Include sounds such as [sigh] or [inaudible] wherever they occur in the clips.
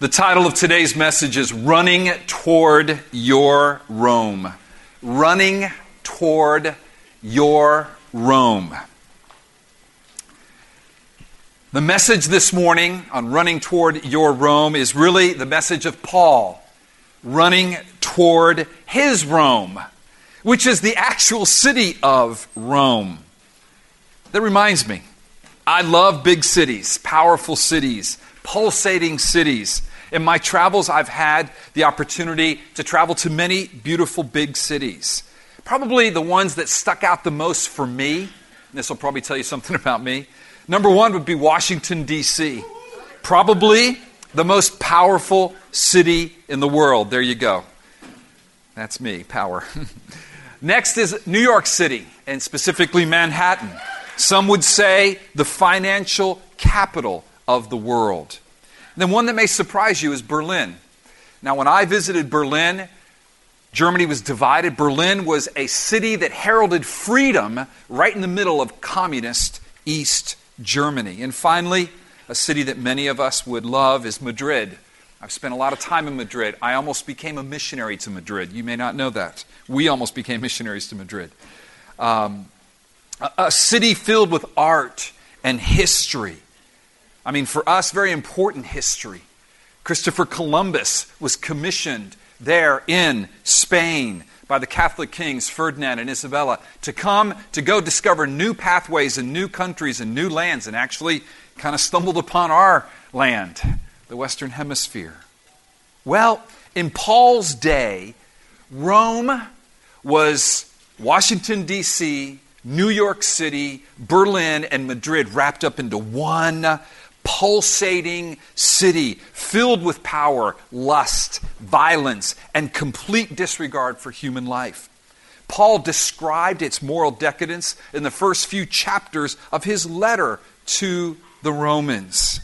The title of today's message is Running Toward Your Rome. Running Toward Your Rome. The message this morning on running toward your Rome is really the message of Paul running toward his Rome, which is the actual city of Rome. That reminds me, I love big cities, powerful cities, pulsating cities. In my travels, I've had the opportunity to travel to many beautiful big cities. Probably the ones that stuck out the most for me, this will probably tell you [laughs] something about me. Number one would be Washington, D.C. Probably the most powerful city in the world. There you go. That's me, power. [laughs] Next is New York City, and specifically Manhattan. Some would say the financial capital of the world. Then one that may surprise you is Berlin. Now, when I visited Berlin, Germany was divided. Berlin was a city that heralded freedom right in the middle of communist East Germany. And finally, a city that many of us would love is Madrid. I've spent a lot of time in Madrid. I almost became a missionary to Madrid. You may not know that. We almost became [laughs] missionaries to Madrid. Um, a, a city filled with art and history I mean, for us, very important history. Christopher Columbus was commissioned there in Spain by the Catholic kings Ferdinand and Isabella to come to go discover new pathways and new countries and new lands, and actually kind of stumbled upon our land, the Western Hemisphere. Well, in Paul's day, Rome was Washington, D.C., New York City, Berlin, and Madrid wrapped up into one pulsating city filled with power, lust, violence, and complete disregard for human life. Paul described its moral decadence in the first few chapters of his letter to the Romans.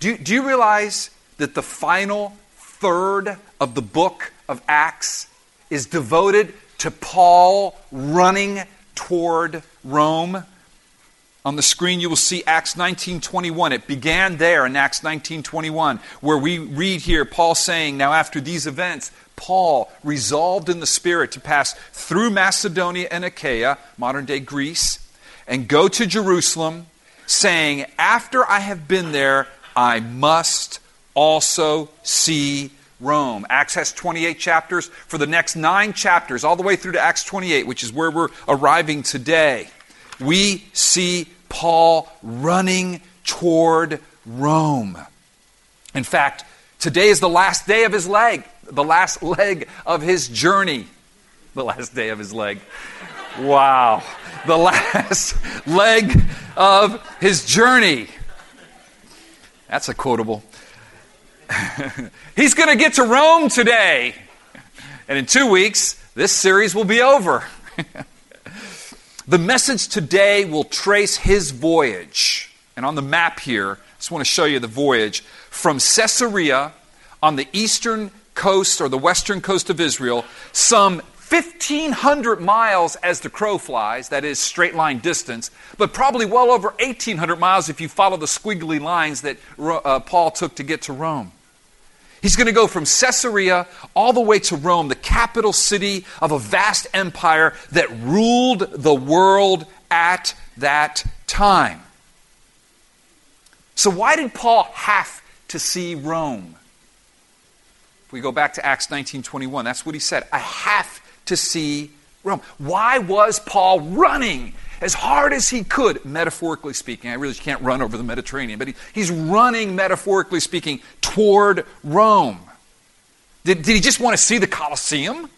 Do, do you realize that the final third of the book of Acts is devoted to Paul running toward Rome? On the screen, you will see Acts 19:21. It began there in Acts 19:21, where we read here Paul saying, "Now after these events, Paul resolved in the Spirit to pass through Macedonia and Achaia, modern-day Greece, and go to Jerusalem, saying, After I have been there, I must also see Rome. Acts has 28 chapters. For the next nine chapters, all the way through to Acts 28, which is where we're arriving today, we see Paul running toward Rome. In fact, today is the last day of his leg, the last leg of his journey. The last day of his leg. Wow. The last [laughs] leg of his journey. That's a quotable. [laughs] He's going to get to Rome today. And in two weeks, this series will be over. [laughs] The message today will trace his voyage. And on the map here, I just want to show you the voyage from Caesarea on the eastern coast or the western coast of Israel, some 1,500 miles as the crow flies, that is straight line distance, but probably well over 1,800 miles if you follow the squiggly lines that uh, Paul took to get to Rome. He's going to go from Caesarea all the way to Rome, the capital city of a vast empire that ruled the world at that time. So, why did Paul have to see Rome? If we go back to Acts 19:21, that's what he said. I have to see Rome. Why was Paul running as hard as he could, metaphorically speaking. I realize you can't run over the Mediterranean, but he, he's running, metaphorically speaking, toward Rome. Did, did he just want to see the Colosseum?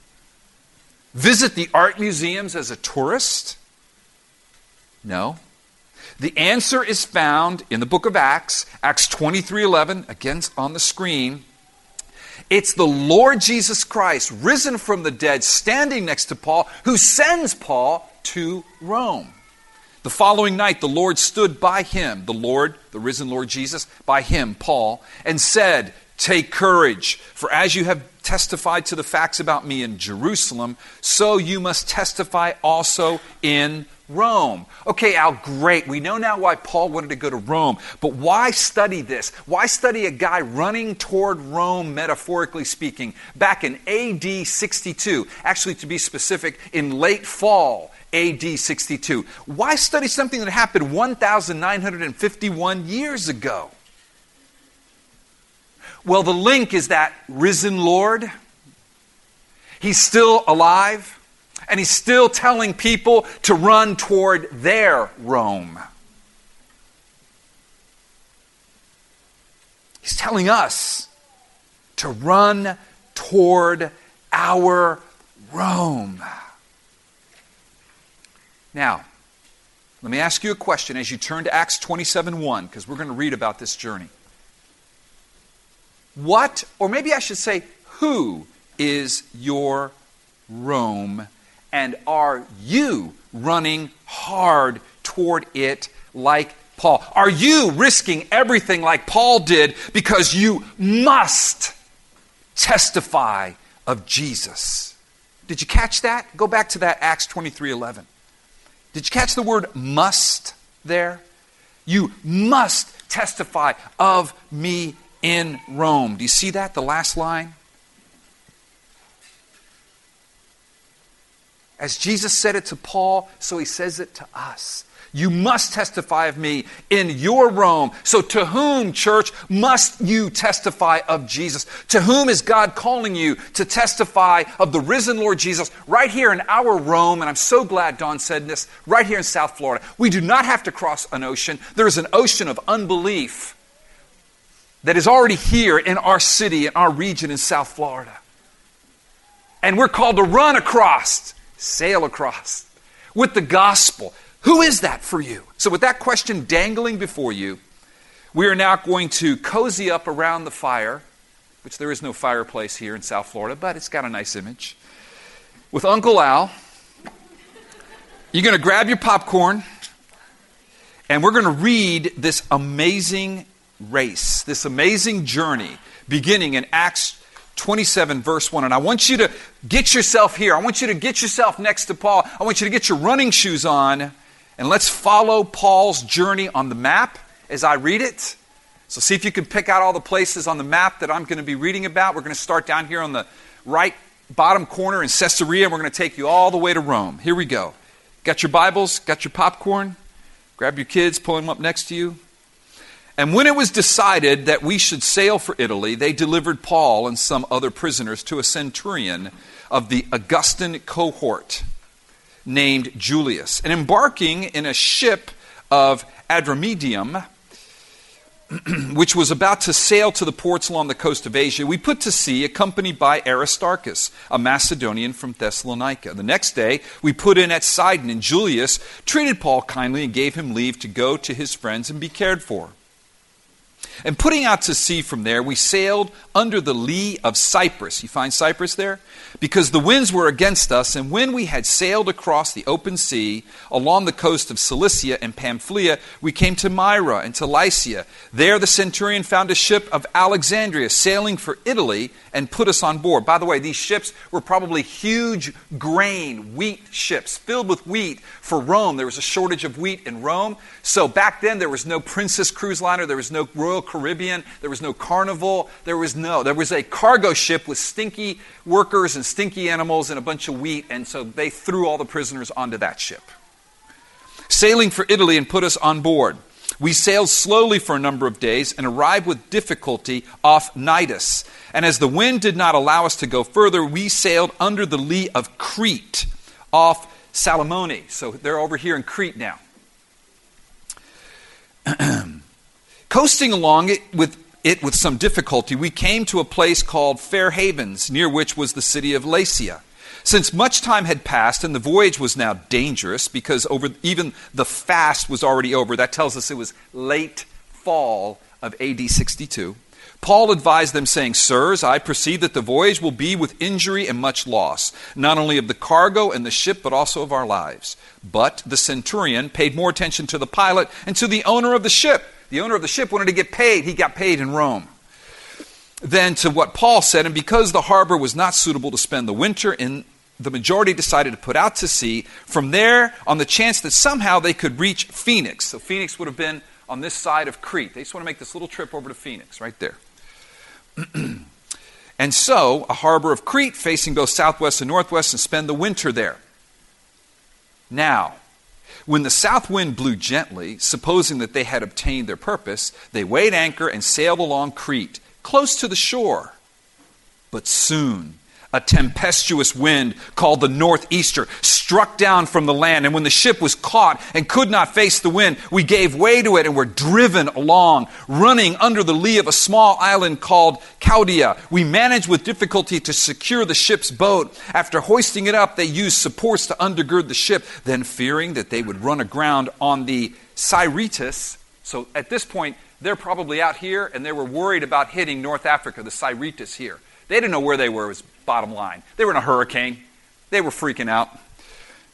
Visit the art museums as a tourist? No. The answer is found in the book of Acts, Acts 23:11, again on the screen. It's the Lord Jesus Christ, risen from the dead, standing next to Paul, who sends Paul to Rome. The following night, the Lord stood by him, the Lord, the risen Lord Jesus, by him, Paul, and said, Take courage, for as you have testified to the facts about me in Jerusalem, so you must testify also in Rome. Okay, Al, great. We know now why Paul wanted to go to Rome, but why study this? Why study a guy running toward Rome, metaphorically speaking, back in AD 62? Actually, to be specific, in late fall AD 62. Why study something that happened 1,951 years ago? Well, the link is that risen Lord, he's still alive, and he's still telling people to run toward their Rome. He's telling us to run toward our Rome. Now, let me ask you a question as you turn to Acts 27 1, because we're going to read about this journey. What, or maybe I should say, who is your Rome? And are you running hard toward it like Paul? Are you risking everything like Paul did because you must testify of Jesus? Did you catch that? Go back to that Acts 23 11. Did you catch the word must there? You must testify of me in Rome. Do you see that? The last line? As Jesus said it to Paul, so he says it to us. You must testify of me in your Rome. So, to whom, church, must you testify of Jesus? To whom is God calling you to testify of the risen Lord Jesus right here in our Rome? And I'm so glad Don said this right here in South Florida. We do not have to cross an ocean, there is an ocean of unbelief that is already here in our city, in our region in South Florida. And we're called to run across, sail across with the gospel. Who is that for you? So, with that question dangling before you, we are now going to cozy up around the fire, which there is no fireplace here in South Florida, but it's got a nice image, with Uncle Al. You're going to grab your popcorn, and we're going to read this amazing race, this amazing journey beginning in Acts 27, verse 1. And I want you to get yourself here. I want you to get yourself next to Paul. I want you to get your running shoes on and let's follow Paul's journey on the map as I read it. So, see if you can pick out all the places on the map that I'm going to be reading about. We're going to start down here on the right bottom corner in Caesarea, and we're going to take you all the way to Rome. Here we go. Got your Bibles? Got your popcorn? Grab your kids, pull them up next to you. And when it was decided that we should sail for Italy, they delivered Paul and some other prisoners to a centurion of the Augustan cohort named Julius. And embarking in a ship of Adramyttium, [clears throat] which was about to sail to the ports along the coast of Asia, we put to sea accompanied by Aristarchus, a Macedonian from Thessalonica. The next day, we put in at Sidon, and Julius treated Paul kindly and gave him leave to go to his friends and be cared for. And putting out to sea from there, we sailed under the lee of Cyprus. You find Cyprus there? Because the winds were against us, and when we had sailed across the open sea along the coast of Cilicia and Pamphylia, we came to Myra and to Lycia. There the centurion found a ship of Alexandria sailing for Italy and put us on board. By the way, these ships were probably huge grain, wheat ships filled with wheat for Rome. There was a shortage of wheat in Rome. So back then, there was no Princess Cruise Liner, there was no Royal Caribbean, there was no Carnival, there was no, there was a cargo ship with stinky workers and stinky animals and a bunch of wheat, and so they threw all the prisoners onto that ship. Sailing for Italy and put us on board. We sailed slowly for a number of days and arrived with difficulty off Cnidus. And as the wind did not allow us to go further, we sailed under the lee of Crete off Salmone. So they're over here in Crete now. [clears throat] Coasting along it with it with some difficulty, we came to a place called Fair Havens, near which was the city of Lasea. Since much time had passed and the voyage was now dangerous because over even the fast was already over, that tells us it was late fall of AD 62. Paul advised them, saying, Sirs, I perceive that the voyage will be with injury and much loss, not only of the cargo and the ship, but also of our lives. But the centurion paid more attention to the pilot and to the owner of the ship. The owner of the ship wanted to get paid. He got paid in Rome. Then to what Paul said, and because the harbor was not suitable to spend the winter in, the majority decided to put out to sea from there on the chance that somehow they could reach Phoenix. So Phoenix would have been on this side of Crete. They just want to make this little trip over to Phoenix, right there. [clears throat] and so, a harbor of Crete facing both southwest and northwest, and spend the winter there. Now, when the south wind blew gently, supposing that they had obtained their purpose, they weighed anchor and sailed along Crete, close to the shore. But soon, a tempestuous wind called the northeaster struck down from the land. And when the ship was caught and could not face the wind, we gave way to it and were driven along, running under the lee of a small island called Caudia. We managed with difficulty to secure the ship's boat. After hoisting it up, they used supports to undergird the ship. Then, fearing that they would run aground on the Syrtis, so at this point, they're probably out here and they were worried about hitting North Africa, the Syrtis here. They didn't know where they were, was bottom line. They were in a hurricane. They were freaking out.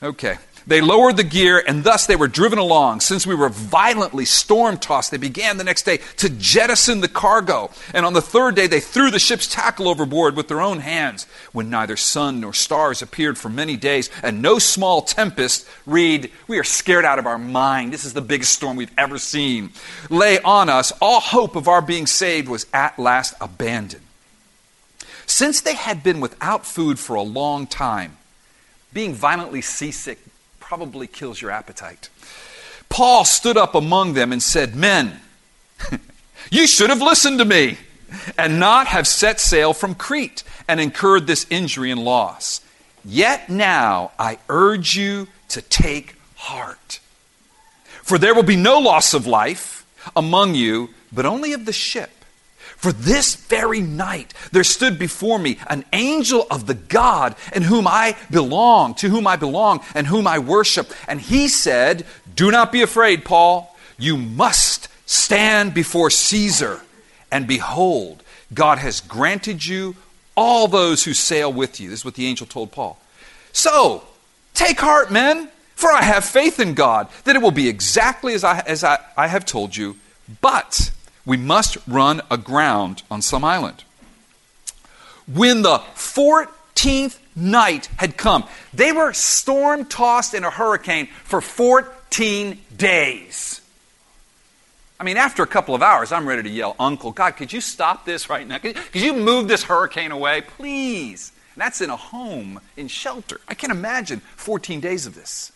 Okay. They lowered the gear, and thus they were driven along. Since we were violently storm tossed, they began the next day to jettison the cargo. And on the third day, they threw the ship's tackle overboard with their own hands. When neither sun nor stars appeared for many days, and no small tempest, read, we are scared out of our mind. This is the biggest storm we've ever seen. Lay on us, all hope of our being saved was at last abandoned. Since they had been without food for a long time, being violently seasick probably kills your appetite. Paul stood up among them and said, Men, [laughs] you should have listened to me and not have set sail from Crete and incurred this injury and loss. Yet now I urge you to take heart. For there will be no loss of life among you, but only of the ship. For this very night there stood before me an angel of the God in whom I belong, to whom I belong, and whom I worship. And he said, Do not be afraid, Paul. You must stand before Caesar. And behold, God has granted you all those who sail with you. This is what the angel told Paul. So, take heart, men, for I have faith in God that it will be exactly as I, as I, I have told you. But we must run aground on some island. When the 14th night had come, they were storm tossed in a hurricane for 14 days. I mean, after a couple of hours, I'm ready to yell, Uncle, God, could you stop this right now? Could, could you move this hurricane away? Please. And that's in a home, in shelter. I can't imagine 14 days of this.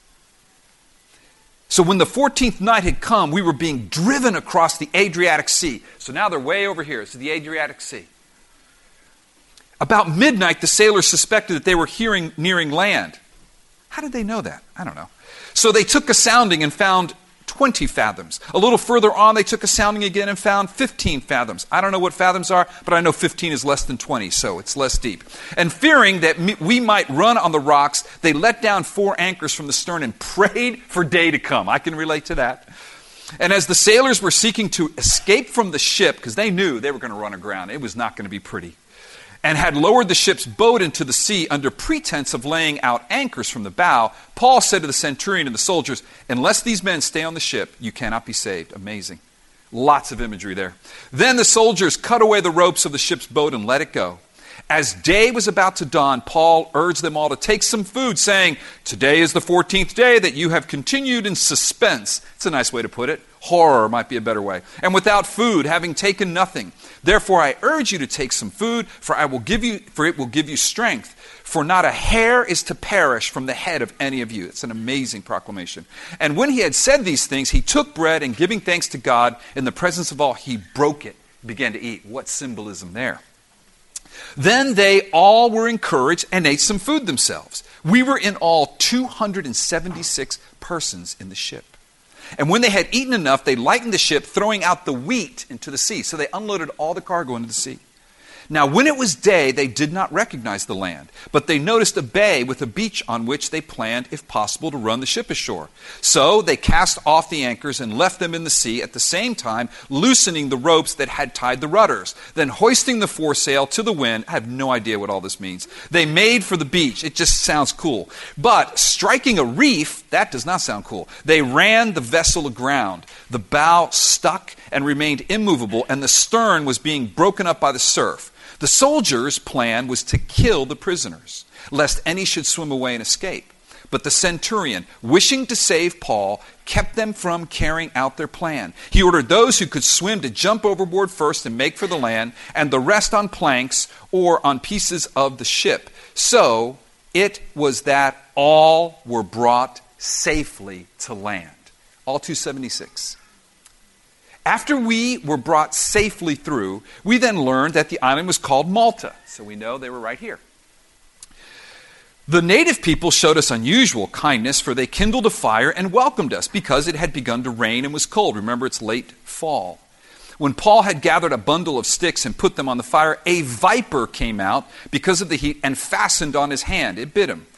So when the 14th night had come, we were being driven across the Adriatic Sea. So now they're way over here. It's the Adriatic Sea. About midnight, the sailors suspected that they were hearing, nearing land. How did they know that? I don't know. So they took a sounding and found 20 fathoms. A little further on, they took a sounding again and found 15 fathoms. I don't know what fathoms are, but I know 15 is less than 20, so it's less deep. And fearing that we might run on the rocks, they let down four anchors from the stern and [laughs] prayed for day to come. I can relate to that. And as the sailors were seeking to escape from the ship, because they knew they were going to run aground, it was not going to be pretty, and had lowered the ship's boat into the sea under pretense of laying out anchors from the bow, Paul said to the centurion and the soldiers, Unless these men stay on the ship, you cannot be saved. Amazing. Lots of imagery there. Then the soldiers cut away the ropes of the ship's boat and let it go. As day was about to dawn, Paul urged them all to take some food, saying, Today is the 14th day that you have continued in suspense. It's a nice way to put it. Horror might be a better way. And without food, having taken nothing. Therefore I urge you to take some food, for I will give you for it will give you strength. For not a hair is to perish from the head of any of you. It's an amazing proclamation. And when he had said these things, he took bread and giving thanks to God in the presence of all, he broke it, began to eat. What symbolism there? Then they all were encouraged and ate some food themselves. We were in all 276 persons in the ship. And when they had eaten enough, they lightened the ship, throwing out the wheat into the sea. So they unloaded all the cargo into the sea. Now, when it was day, they did not recognize the land, but they noticed a bay with a beach on which they planned, if possible, to run the ship ashore. So they cast off the anchors and left them in the sea, at the same time loosening the ropes that had tied the rudders. Then hoisting the foresail to the wind, I have no idea what all this means. They made for the beach. It just sounds cool. But striking a reef, that does not sound cool. They ran the vessel aground. The bow stuck and remained immovable, and the stern was being broken up by the surf. The soldiers' plan was to kill the prisoners, lest any should swim away and escape. But the centurion, wishing to save Paul, kept them from carrying out their plan. He ordered those who could swim to jump overboard first and make for the land, and the rest on planks or on pieces of the ship. So it was that all were brought safely to land. All 276. After we were brought safely through, we then learned that the island was called Malta. So we know they were right here. The native people showed us unusual kindness, for they kindled a fire and welcomed us because it had begun to rain and was cold. Remember, it's late fall. When Paul had gathered a bundle of sticks and put them on the fire, a viper came out because of the heat and fastened on his hand. It bit him.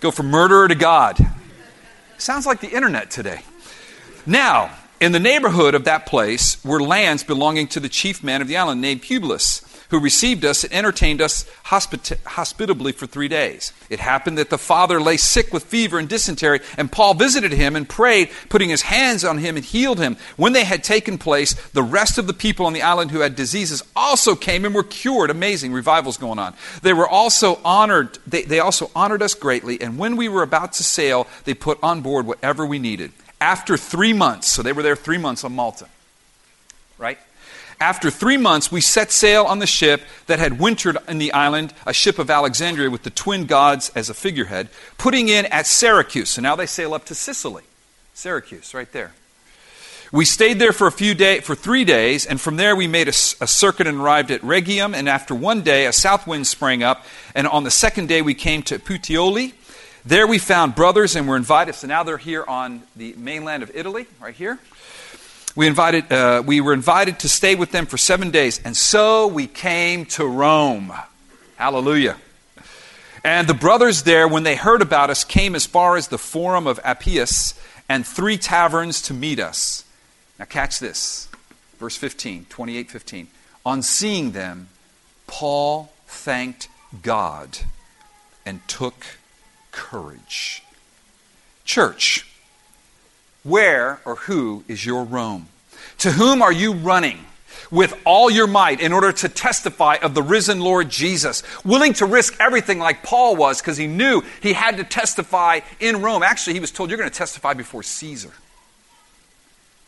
Go from murderer to God. Sounds like the internet today. Now, in the neighborhood of that place were lands belonging to the chief man of the island named Publius who received us and entertained us hospita- hospitably for three days. It happened that the father lay sick with fever and dysentery, and Paul visited him and prayed, putting his hands on him and healed him. When they had taken place, the rest of the people on the island who had diseases also came and were cured. Amazing revivals going on. They were also honored, they, they also honored us greatly, and when we were about to sail, they put on board whatever we needed. After three months, so they were there three months on Malta, right? After three months, we set sail on the ship that had wintered in the island, a ship of Alexandria with the twin gods as a figurehead, putting in at Syracuse. So now they sail up to Sicily. Syracuse, right there. We stayed there for a few days, for three days, and from there we made a, a, circuit and arrived at Rhegium. And after one day, a south wind sprang up, and on the second day we came to Puteoli. There we found brothers and were invited. So now they're here on the mainland of Italy, right here we, invited, uh, we were invited to stay with them for seven days. And so we came to Rome. Hallelujah. And the brothers there, when they heard about us, came as far as the Forum of Appius and three taverns to meet us. Now, catch this. Verse 15, 28 15. On seeing them, Paul thanked God and took courage. Church, where or who is your Rome? To whom are you running? with all your might in order to testify of the risen Lord Jesus, willing to risk everything like Paul was because he knew he had to testify in Rome. Actually, he was told, You're going to testify before Caesar.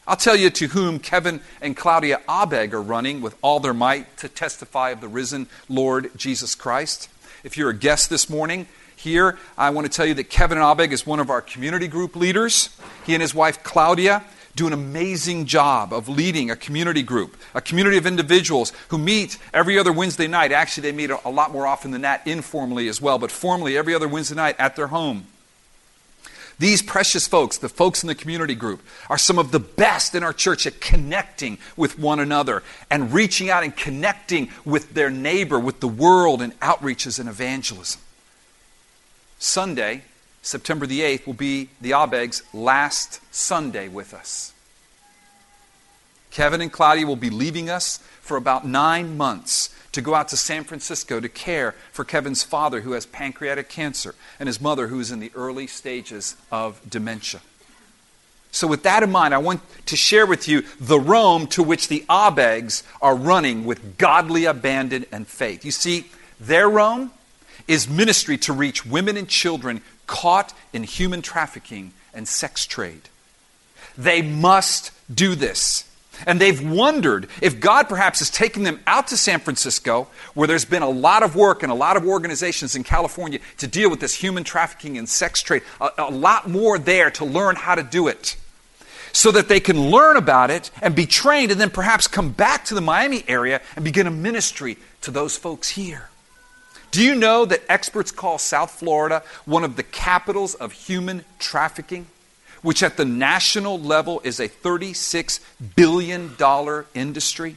I'll tell you to whom Kevin and Claudia Abeg are running with all their might to testify of the risen Lord Jesus Christ. If you're a guest this morning, here, I want to tell you that Kevin Abeg is one of our community group leaders. He and his wife Claudia do an amazing job of leading a community group, a community of individuals who meet every other Wednesday night. Actually, they meet a lot more often than that informally as well, but formally every other Wednesday night at their home. These precious folks, the folks in the community group, are some of the best in our church at connecting with one another and reaching out and connecting with their neighbor, with the world, and outreaches and evangelism. Sunday, September the 8th, will be the Abeg's last Sunday with us. Kevin and Claudia will be leaving us for about nine months to go out to San Francisco to care for Kevin's father who has pancreatic cancer and his mother who is in the early stages of dementia. So, with that in mind, I want to share with you the Rome to which the Abegs are running with godly abandon and faith. You see, their Rome is ministry to reach women and children caught in human trafficking and sex trade. They must do this. And they've wondered if God perhaps is taking them out to San Francisco, where there's been a lot of work and a lot of organizations in California to deal with this human trafficking and sex trade, a, a lot more there to learn how to do it. So that they can learn about it and be trained, and then perhaps come back to the Miami area and begin a ministry to those folks here. Do you know that experts call South Florida one of the capitals of human trafficking, which at the national level is a $36 billion industry?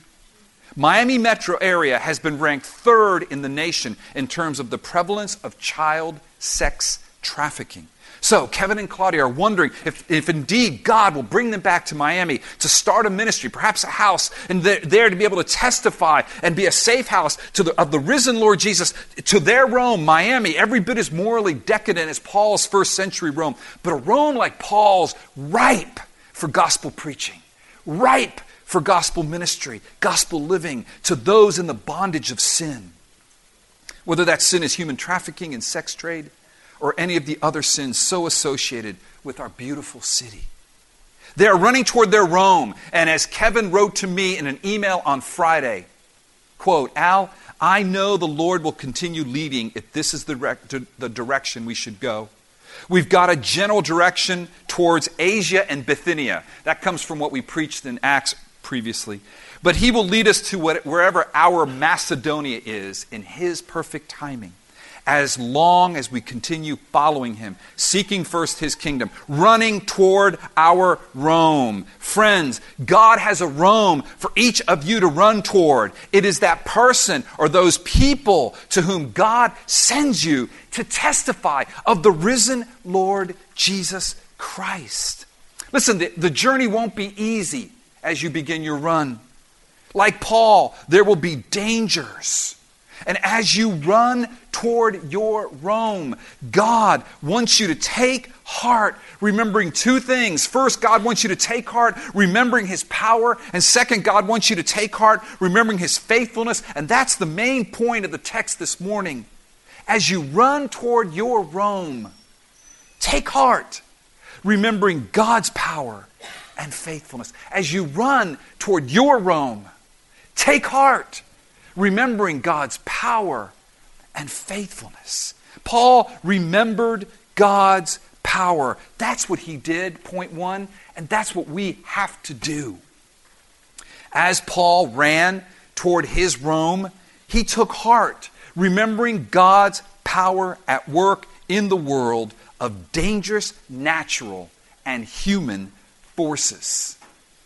Miami metro area has been ranked third in the nation in terms of the prevalence of child sex trafficking. So, Kevin and Claudia are wondering if, if indeed God will bring them back to Miami to start a ministry, perhaps a house, and they're there to be able to testify and be a safe house the, of the risen Lord Jesus to their Rome, Miami, every bit as morally decadent as Paul's first century Rome, but a Rome like Paul's, ripe for gospel preaching, ripe for gospel ministry, gospel living to those in the bondage of sin. Whether that sin is human trafficking and sex trade, or any of the other sins so associated with our beautiful city. They are running toward their Rome. And as Kevin wrote to me in an email on Friday, quote, Al, I know the Lord will continue leading if this is the, the direction we should go. We've got a general direction towards Asia and Bithynia. That comes from what we preached in Acts previously. But He will lead us to what, wherever our Macedonia is in His perfect timing as long as we continue following him, seeking first his kingdom, running toward our Rome. Friends, God has a Rome for each of you to run toward. It is that person or those people to whom God sends you to testify of the risen Lord Jesus Christ. Listen, the, the journey won't be easy as you begin your run. Like Paul, there will be dangers. And as you run toward your Rome, God wants you to take heart, remembering two things. First, God wants you to take heart, remembering His power. And second, God wants you to take heart, remembering His faithfulness. And that's the main point of the text this morning. As you run toward your Rome, take heart, remembering God's power and faithfulness. As you run toward your Rome, take heart remembering God's power and faithfulness. Paul remembered God's power. That's what he did, point one, and that's what we have to do. As Paul ran toward his Rome, he took heart, remembering God's power at work in the world of dangerous natural and human forces.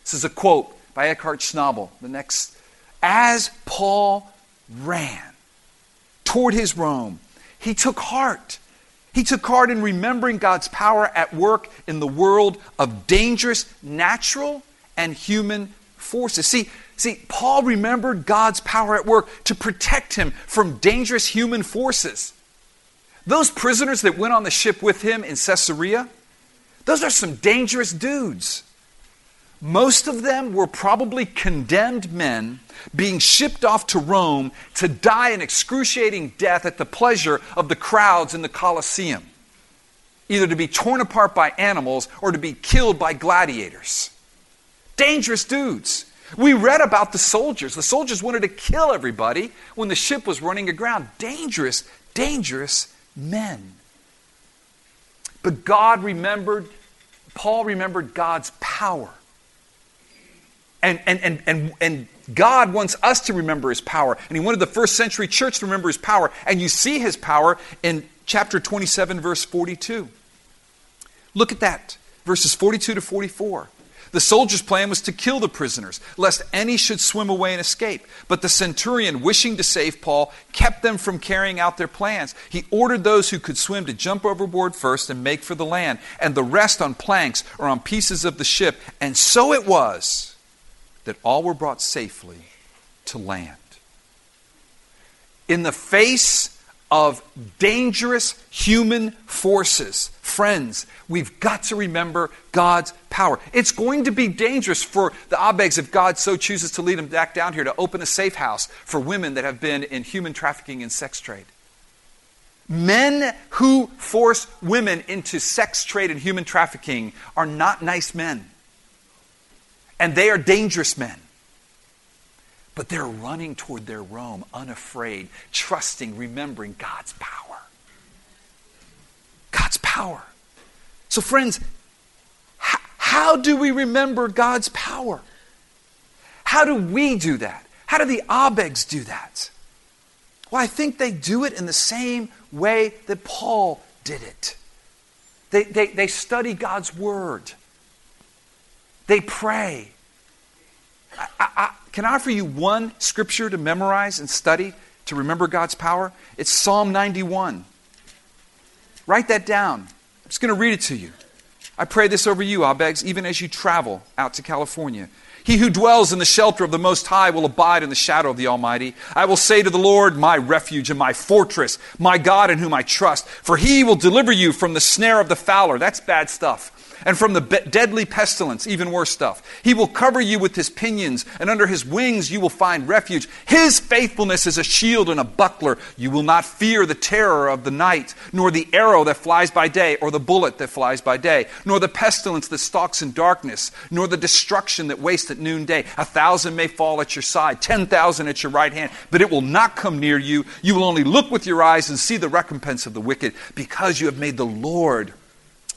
This is a quote by Eckhard Schnabel, the next as Paul ran toward his Rome, he took heart. He took heart in remembering God's power at work in the world of dangerous natural and human forces. See, see, Paul remembered God's power at work to protect him from dangerous human forces. Those prisoners that went on the ship with him in Caesarea, those are some dangerous dudes. Most of them were probably condemned men being shipped off to Rome to die an excruciating death at the pleasure of the crowds in the Colosseum, either to be torn apart by animals or to be killed by gladiators. Dangerous dudes. We read about the soldiers. The soldiers wanted to kill everybody when the ship was running aground. Dangerous, dangerous men. But God remembered, Paul remembered God's power and, and, and, and, and God wants us to remember his power. And he wanted the first century church to remember his power. And you see his power in chapter 27, verse 42. Look at that, verses 42 to 44. The soldier's plan was to kill the prisoners, lest any should swim away and escape. But the centurion, wishing to save Paul, kept them from carrying out their plans. He ordered those who could swim to jump overboard first and make for the land, and the rest on planks or on pieces of the ship. And so it was that all were brought safely to land. In the face of dangerous human forces, friends, we've got to remember God's power. It's going to be dangerous for the Abegs if God so chooses to lead them back down here to open a safe house for women that have been in human trafficking and sex trade. Men who force women into sex trade and human trafficking are not nice men. And they are dangerous men. But they're running toward their Rome unafraid, trusting, remembering God's power. God's power. So, friends, how, how do we remember God's power? How do we do that? How do the Abegs do that? Well, I think they do it in the same way that Paul did it. They, they, they study God's Word. They pray. I, I, Can I offer you one scripture to memorize and study to remember God's power? It's Psalm 91. Write that down. I'm just going to read it to you. I pray this over you, Abegs, even as you travel out to California. He who dwells in the shelter of the Most High will abide in the shadow of the Almighty. I will say to the Lord, my refuge and my fortress, my God in whom I trust, for he will deliver you from the snare of the fowler. That's bad stuff and from the be- deadly pestilence, even worse stuff. He will cover you with his pinions, and under his wings you will find refuge. His faithfulness is a shield and a buckler. You will not fear the terror of the night, nor the arrow that flies by day, or the bullet that flies by day, nor the pestilence that stalks in darkness, nor the destruction that wastes at noonday. A thousand may fall at your side, ten thousand at your right hand, but it will not come near you. You will only look with your eyes and see the recompense of the wicked, because you have made the Lord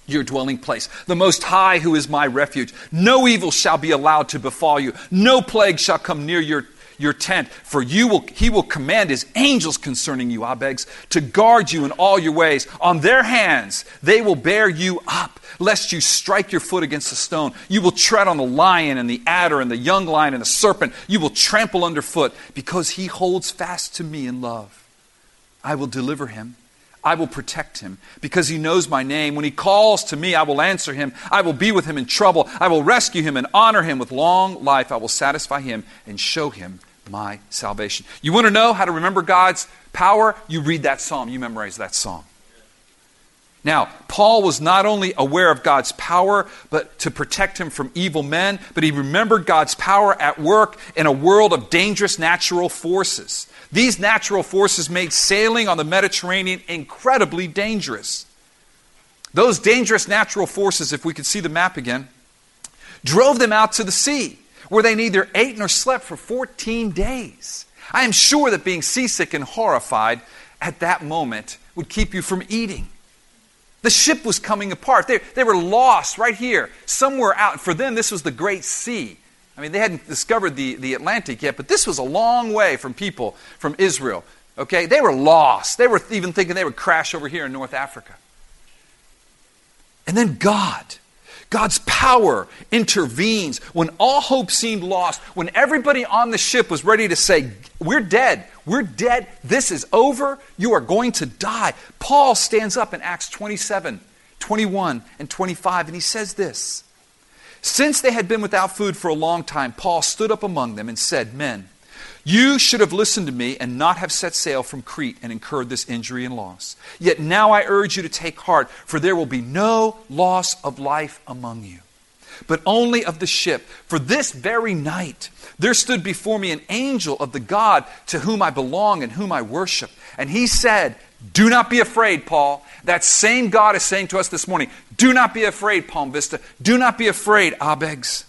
your dwelling place, the Most High who is my refuge. No evil shall be allowed to befall you, no plague shall come near your your tent, for you will, he will command his angels concerning you, Abegs, to guard you in all your ways. On their hands they will bear you up, lest you strike your foot against a stone. You will tread on the lion and the adder and the young lion and the serpent. You will trample underfoot, because he holds fast to me in love. I will deliver him. I will protect him because he knows my name. When he calls to me, I will answer him. I will be with him in trouble. I will rescue him and honor him with long life. I will satisfy him and show him my salvation. You want to know how to remember God's power? You read that psalm, you memorize that song. Now, Paul was not only aware of God's power, but to protect him from evil men, but he remembered God's power at work in a world of dangerous natural forces. These natural forces made sailing on the Mediterranean incredibly dangerous. Those dangerous natural forces, if we could see the map again, drove them out to the sea, where they neither ate nor slept for 14 days. I am sure that being seasick and horrified at that moment would keep you from eating. The ship was coming apart. They, they were lost right here, somewhere out. For them, this was the Great Sea. I mean, they hadn't discovered the, the Atlantic yet, but this was a long way from people from Israel. Okay? They were lost. They were even thinking they would crash over here in North Africa. And then God, God's power intervenes when all hope seemed lost, when everybody on the ship was ready to say, We're dead. We're dead. This is over. You are going to die. Paul stands up in Acts 27, 21, and 25, and he says this. Since they had been without food for a long time, Paul stood up among them and said, Men, you should have listened to me and not have set sail from Crete and incurred this injury and loss. Yet now I urge you to take heart, for there will be no loss of life among you, but only of the ship. For this very night there stood before me an angel of the God to whom I belong and whom I worship. And he said, Do not be afraid, Paul. That same God is saying to us this morning, Do not be afraid, Palm Vista. Do not be afraid, Abegs.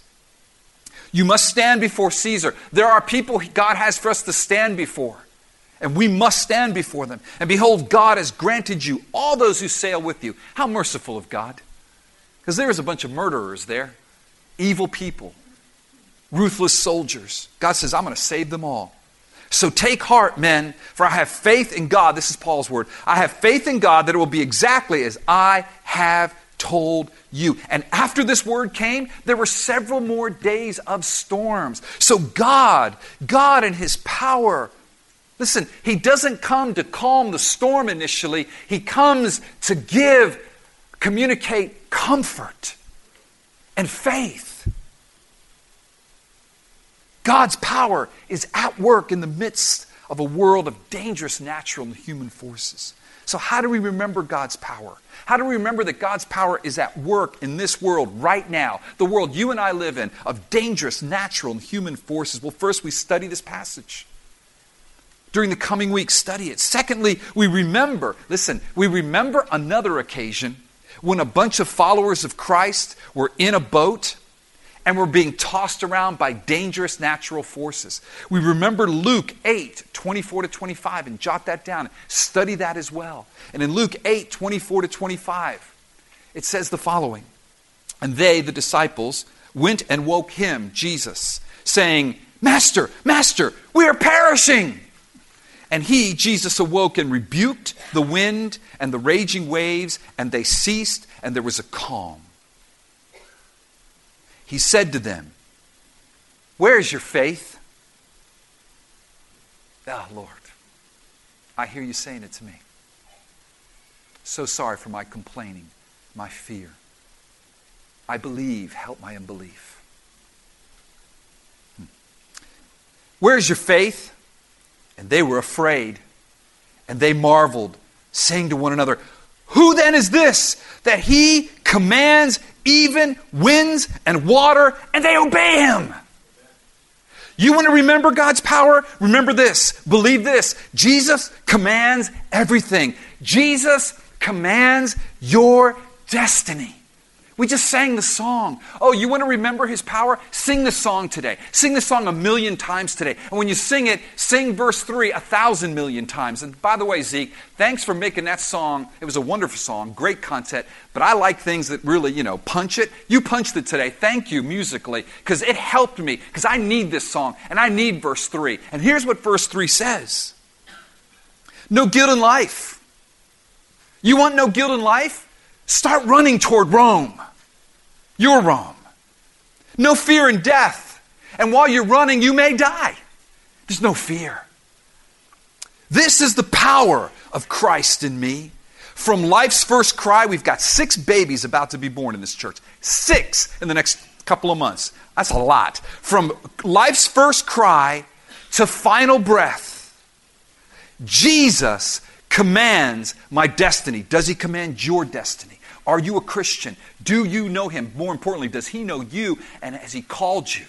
You must stand before Caesar. There are people God has for us to stand before, and we must stand before them. And behold, God has granted you all those who sail with you. How merciful of God! Because there is a bunch of murderers there, evil people, ruthless soldiers. God says, I'm going to save them all. So take heart, men, for I have faith in God. This is Paul's word. I have faith in God that it will be exactly as I have told you. And after this word came, there were several more days of storms. So God, God in His power, listen, He doesn't come to calm the storm initially, He comes to give, communicate comfort and faith. God's power is at work in the midst of a world of dangerous natural and human forces. So, how do we remember God's power? How do we remember that God's power is at work in this world right now, the world you and I live in, of dangerous natural and human forces? Well, first, we study this passage. During the coming weeks, study it. Secondly, we remember, listen, we remember another occasion when a bunch of followers of Christ were in a boat and we're being tossed around by dangerous natural forces. We remember Luke 8, 24 to 25, and jot that down. Study that as well. And in Luke 8, 24 to 25, it says the following And they, the disciples, went and woke him, Jesus, saying, Master, Master, we are perishing. And he, Jesus, awoke and rebuked the wind and the raging waves, and they ceased, and there was a calm he said to them, Where is your faith? Oh, Lord, I hear you saying it to me. So sorry for my complaining, my fear. I believe, help my unbelief. Hmm. Where's your faith? And they were afraid, and they marveled, saying to one another, Who then is this that he commands even winds and water, and they obey him? You want to remember God's power? Remember this. Believe this. Jesus commands everything. Jesus commands your destiny. We just sang the song. Oh, you want to remember his power? Sing the song today. Sing the song a million times today. And when you sing it, sing verse 3 a thousand million times. And by the way, Zeke, thanks for making that song. It was a wonderful song, great content. But I like things that really, you know, punch it. You punched it today. Thank you musically because it helped me because I need this song and I need verse 3. And here's what verse 3 says No guilt in life. You want no guilt in life? Start running toward Rome. You're wrong. No fear in death. And while you're running, you may die. There's no fear. This is the power of Christ in me. From life's first cry, we've got six babies about to be born in this church. Six in the next couple of months. That's a lot. From life's first cry to final breath, Jesus commands my destiny. Does he command your destiny? Are you a Christian? Do you know him? More importantly, does he know you and has he called you?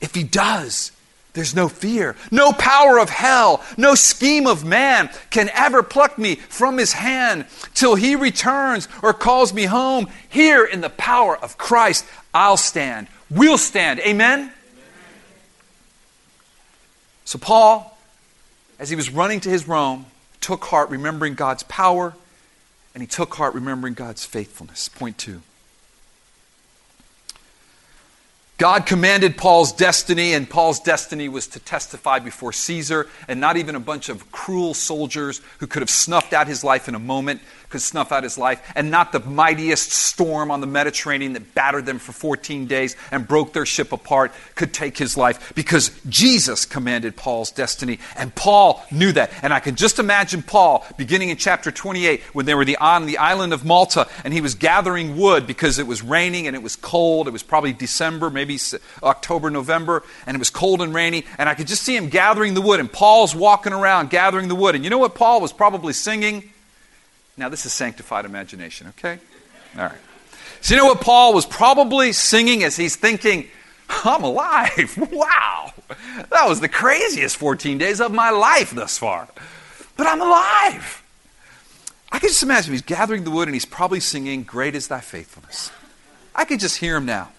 If he does, there's no fear, no power of hell, no scheme of man can ever pluck me from his hand till he returns or calls me home. Here in the power of Christ, I'll stand. We'll stand. Amen? Amen? So, Paul, as he was running to his Rome, took heart, remembering God's power and he took heart remembering God's faithfulness. Point two. God commanded Paul's destiny, and Paul's destiny was to testify before Caesar, and not even a bunch of cruel soldiers who could have snuffed out his life in a moment could snuff out his life, and not the mightiest storm on the Mediterranean that battered them for 14 days and broke their ship apart could take his life, because Jesus commanded Paul's destiny, and Paul knew that. And I can just imagine Paul beginning in chapter 28 when they were on the island of Malta, and he was gathering wood because it was raining and it was cold. It was probably December, maybe October, November, and it was cold and rainy, and I could just see him gathering the wood, and Paul's walking around gathering the wood. And you know what Paul was probably singing? Now, this is sanctified imagination, okay? All right. So, you know what Paul was probably singing as he's thinking, I'm alive. [laughs] Wow. That was the craziest 14 days of my life thus far. But I'm alive. I can just imagine he's gathering the wood and he's probably singing, Great is thy faithfulness. I could just hear him now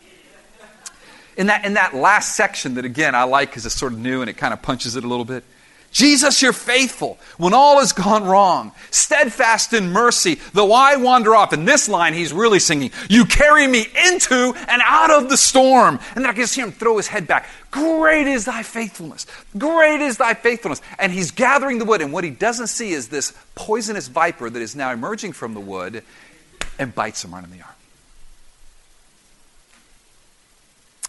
in that, in that last section that, again, I like because it's sort of new and it kind of punches it a little bit. Jesus, you're faithful when all has gone wrong, steadfast in mercy, though I wander off. In this line, he's really singing, You carry me into and out of the storm. And then I can see him throw his head back. Great is thy faithfulness. Great is thy faithfulness. And he's gathering the wood, and what he doesn't see is this poisonous viper that is now emerging from the wood and bites him right in the arm.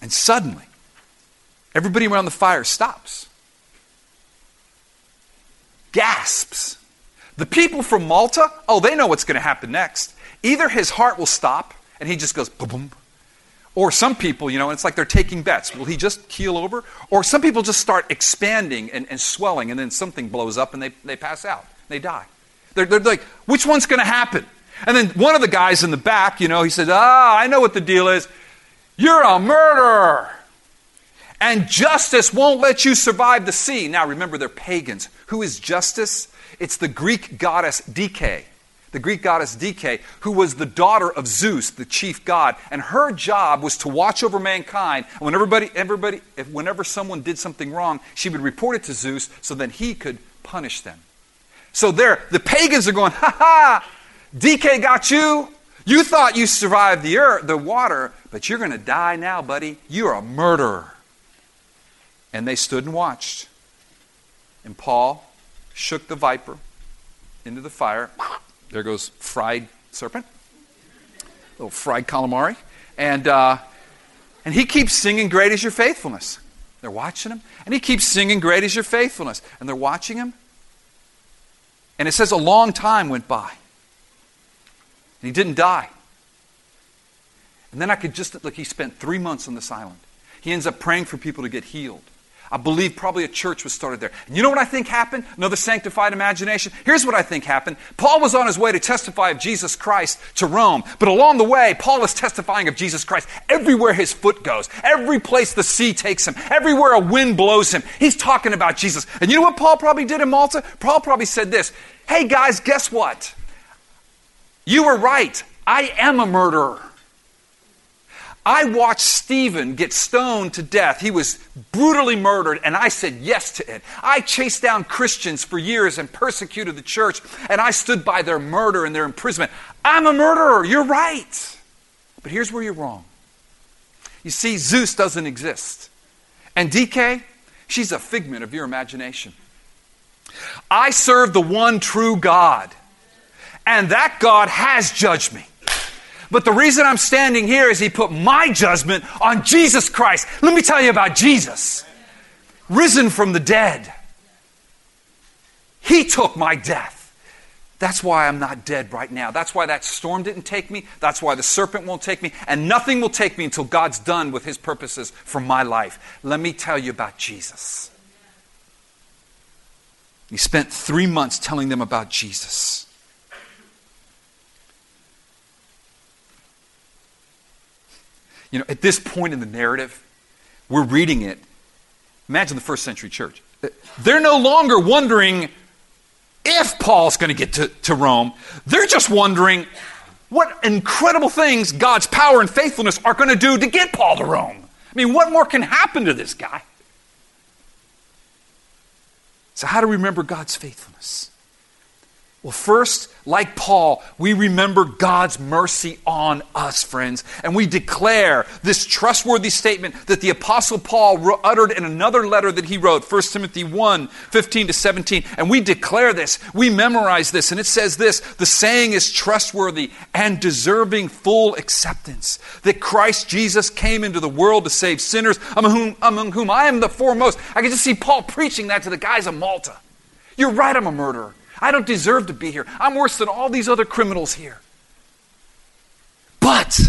And suddenly, everybody around the fire stops, gasps. The people from Malta, oh, they know what's going to happen next. Either his heart will stop and he just goes boom, boom. Or some people, you know, it's like they're taking bets. Will he just keel over? Or some people just start expanding and, and swelling, and then something blows up and they, they pass out. They die. They're, they're like, which one's going to happen? And then one of the guys in the back, you know, he says, Ah, I know what the deal is. You're a murderer. And justice won't let you survive the sea. Now remember, they're pagans. Who is justice? It's the Greek goddess Dike. The Greek goddess Dike, who was the daughter of Zeus, the chief god, and her job was to watch over mankind. And when everybody, everybody, whenever someone did something wrong, she would report it to Zeus, so then he could punish them. So there, the pagans are going, [laughs] ha ha, Dike got you. You thought you survived the, earth, the water, but you're going to die now, buddy. You're a murderer. And they stood and watched. And Paul shook the viper into the fire. There goes fried serpent, little fried calamari. And, uh, and he keeps singing, Great is your faithfulness. They're watching him. And he keeps singing, Great is your faithfulness. And they're watching him. And it says a long time went by. And he didn't die. And then I could just look, he spent three months on this island. He ends up praying for people to get healed. I believe probably a church was started there. And you know what I think happened? Another sanctified imagination? Here's what I think happened. Paul was on his way to testify of Jesus Christ to Rome, but along the way, Paul is testifying of Jesus Christ everywhere his foot goes, every place the sea takes him, everywhere a wind blows him. He's talking about Jesus. And you know what Paul probably did in Malta? Paul probably said this Hey guys, guess what? You were right. I am a murderer. I watched Stephen get stoned to death. He was brutally murdered, and I said yes to it. I chased down Christians for years and persecuted the church, and I stood by their murder and their imprisonment. I'm a murderer. You're right. But here's where you're wrong. You see, Zeus doesn't exist. And Dike, she's a figment of your imagination. I serve the one true God, and that God has judged me. But the reason I'm standing here is He put my judgment on Jesus Christ. Let me tell you about Jesus. Risen from the dead. He took my death. That's why I'm not dead right now. That's why that storm didn't take me. That's why the serpent won't take me. And nothing will take me until God's done with His purposes for my life. Let me tell you about Jesus. He spent three months telling them about Jesus. You know, at this point in the narrative, we're reading it. Imagine the first century church. They're no longer wondering if Paul's going to get to, Rome. They're just wondering what incredible things God's power and faithfulness are going to do to get Paul to Rome. I mean, what more can happen to this guy? So, how do we remember God's faithfulness? Well, first, like Paul, we remember God's mercy on us, friends, and we declare this trustworthy statement that the Apostle Paul uttered in another letter that he wrote, 1 Timothy 1 15 to 17. And we declare this, we memorize this, and it says this the saying is trustworthy and deserving full acceptance that Christ Jesus came into the world to save sinners, among whom, among whom I am the foremost. I can just see Paul preaching that to the guys of Malta. You're right, I'm a murderer. I don't deserve to be here. I'm worse than all these other criminals here. But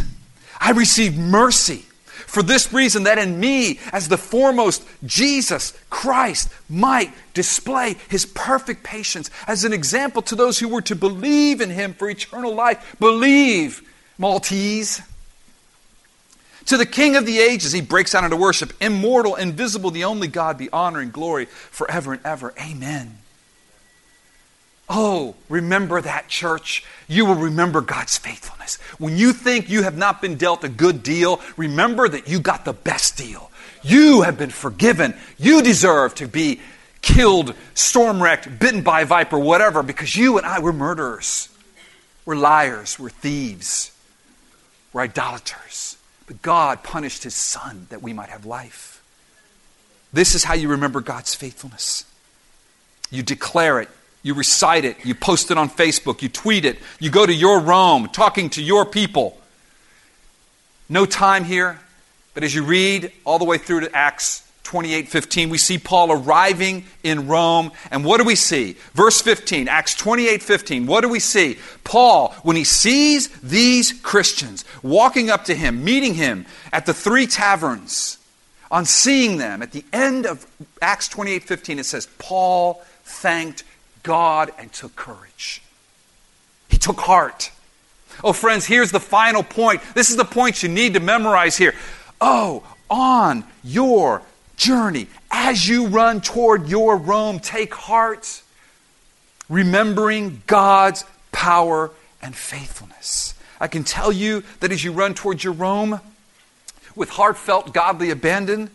I received mercy for this reason that in me, as the foremost, Jesus Christ might display his perfect patience as an example to those who were to believe in him for eternal life. Believe, Maltese. To the King of the ages, he breaks out into worship. Immortal, invisible, the only God, be honor and glory forever and ever. Amen. Oh, remember that, church. You will remember God's faithfulness. When you think you have not been dealt a good deal, remember that you got the best deal. You have been forgiven. You deserve to be killed, storm wrecked, bitten by a viper, whatever, because you and I were murderers. We're liars. We're thieves. We're idolaters. But God punished his son that we might have life. This is how you remember God's faithfulness. You declare it you recite it, you post it on Facebook, you tweet it, you go to your Rome, talking to your people. No time here, but as you read all the way through to Acts 28 15, we see Paul arriving in Rome. And what do we see? Verse 15, Acts 28 15. What do we see? Paul, when he sees these Christians walking up to him, meeting him at the three taverns, on seeing them, at the end of Acts 28 15, it says, Paul thanked God and took courage. He took heart. Oh, friends, here's the final point. This is the point you need to memorize here. Oh, on your journey, as you run toward your Rome, take heart, remembering God's power and faithfulness. I can tell you that as you run towards your Rome, with heartfelt, godly abandon,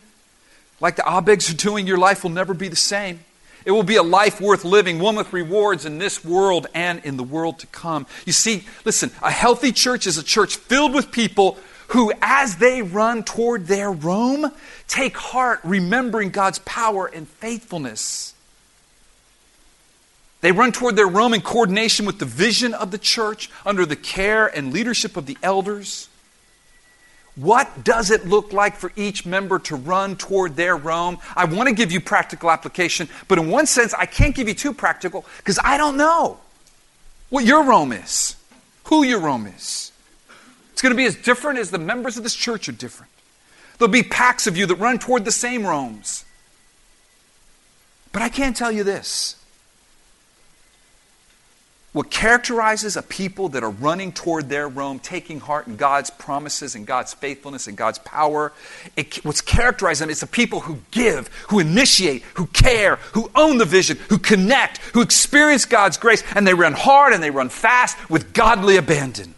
like the Abegs are doing, your life will never be the same. It will be a life worth living, one with rewards in this world and in the world to come. You see, listen, a healthy church is a church filled with people who, as they run toward their Rome, take heart remembering God's power and faithfulness. They run toward their Rome in coordination with the vision of the church under the care and leadership of the elders. What does it look like for each member to run toward their Rome? I want to give you practical application, but in one sense, I can't give you too practical because I don't know what your Rome is, who your Rome is. It's going to be as different as the members of this church are different. There'll be packs of you that run toward the same Romes. But I can't tell you this what characterizes a people that are running toward their Rome, taking heart in God's promises and God's faithfulness and God's power, it, what's characterized them is a people who give, who initiate, who care, who own the vision, who connect, who experience God's grace, and they run hard and they run fast with godly abandon.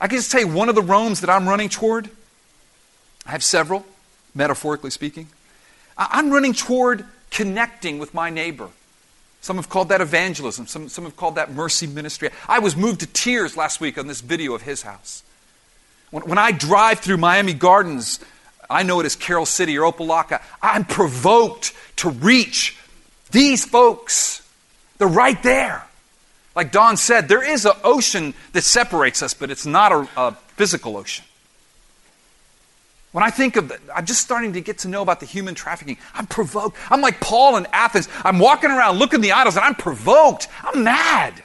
I can just tell you one of the Romes that I'm running toward. I have several, metaphorically speaking. I'm running toward connecting with my neighbor. Some have called that evangelism. Some, some have called that mercy ministry. I was moved to tears last week on this video of his house. When, when I drive through Miami Gardens, I know it as Carol City or Opa-locka, I'm provoked to reach these folks. They're right there. Like Don said, there is an ocean that separates us, but it's not a, a physical ocean. When I think of, the, I'm just starting to get to know about the human trafficking. I'm provoked. I'm like Paul in Athens. I'm walking around looking the idols and I'm provoked. I'm mad.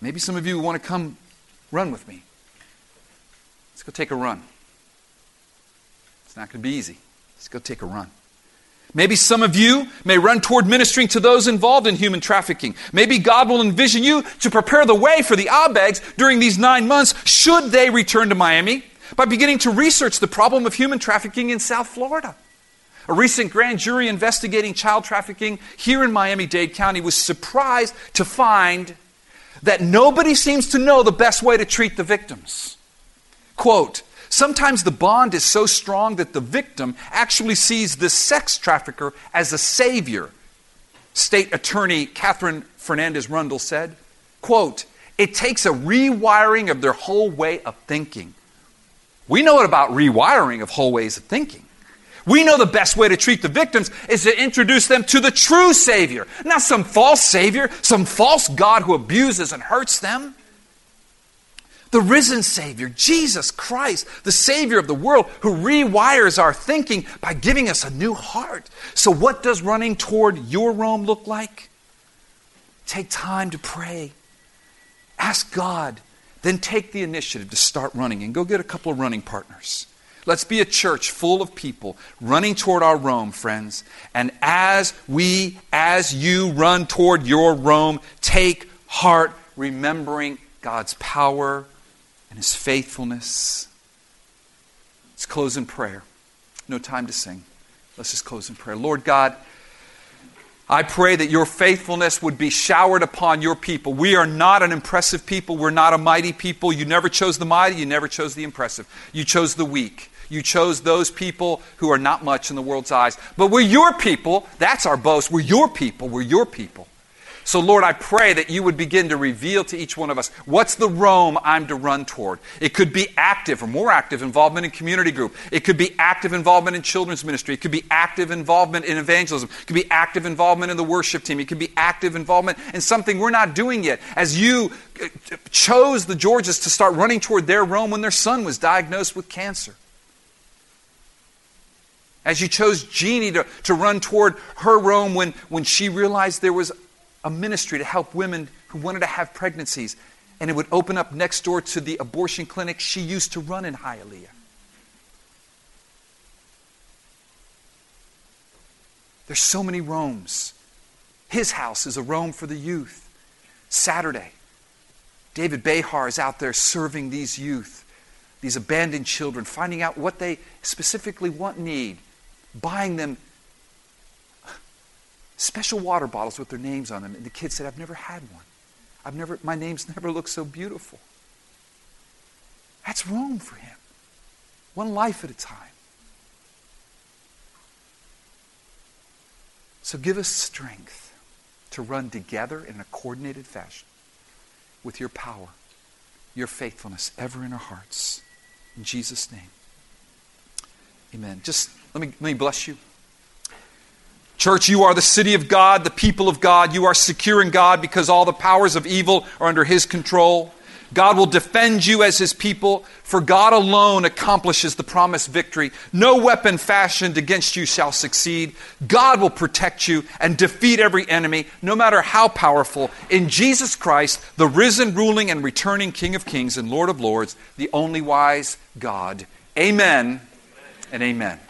Maybe some of you want to come run with me. Let's go take a run. It's not going to be easy. Let's go take a run. Maybe some of you may run toward ministering to those involved in human trafficking. Maybe God will envision you to prepare the way for the Abegs during these nine months, should they return to Miami, by beginning to research the problem of human trafficking in South Florida. A recent grand jury investigating child trafficking here in Miami Dade County was surprised to find that nobody seems to know the best way to treat the victims. Quote, Sometimes the bond is so strong that the victim actually sees the sex trafficker as a savior. State Attorney Katherine Fernandez Rundle said, quote, it takes a rewiring of their whole way of thinking. We know it about rewiring of whole ways of thinking. We know the best way to treat the victims is to introduce them to the true Savior, not some false Savior, some false God who abuses and hurts them the risen Savior, Jesus Christ, the Savior of the world, who rewires our thinking by giving us a new heart. So, what does running toward your Rome look like? Take time to pray, ask God, then take the initiative to start running and go get a couple of running partners. Let's be a church full of people running toward our Rome, friends. And as we, as you run toward your Rome, take heart remembering God's power and his faithfulness. Let's close in prayer. No time to sing. Let's just close in prayer. Lord God, I pray that your faithfulness would be showered upon your people. We are not an impressive people. We're not a mighty people. You never chose the mighty. You never chose the impressive. You chose the weak. You chose those people who are not much in the world's eyes. But we're your people. That's our boast. We're your people. We're your people. So, Lord, I pray that you would begin to reveal to each one of us what's the Rome I'm to run toward. It could be active or more active involvement in community group. It could be active involvement in children's ministry. It could be active involvement in evangelism. It could be active involvement in the worship team. It could be active involvement in something we're not doing yet. As you uh, chose the Georges to start running toward their Rome when their son was diagnosed with cancer as you chose Jeannie to, to run toward her Rome when, when she realized there was a ministry to help women who wanted to have pregnancies, and it would open up next door to the abortion clinic she used to run in Hialeah. There's so many Romes. His house is a Rome for the youth. Saturday, David Behar is out there serving these youth, these abandoned children, finding out what they specifically want need, buying them special water bottles with their names on them. And the kid said, I've never had one. I've never, my name's [laughs] never looked so beautiful. That's Rome for him. One life at a time. So give us strength to run together in a coordinated fashion with your power, your faithfulness ever in our hearts. In Jesus' name. Amen. Just let me, let me bless you. Church, you are the city of God, the people of God. You are secure in God because all the powers of evil are under His control. God will defend you as his people, for God alone accomplishes the promised victory. No weapon fashioned against you shall succeed. God will protect you and defeat every enemy, no matter how powerful. In Jesus Christ, the risen, ruling, and returning King of kings and Lord of lords, the only wise God. Amen and amen.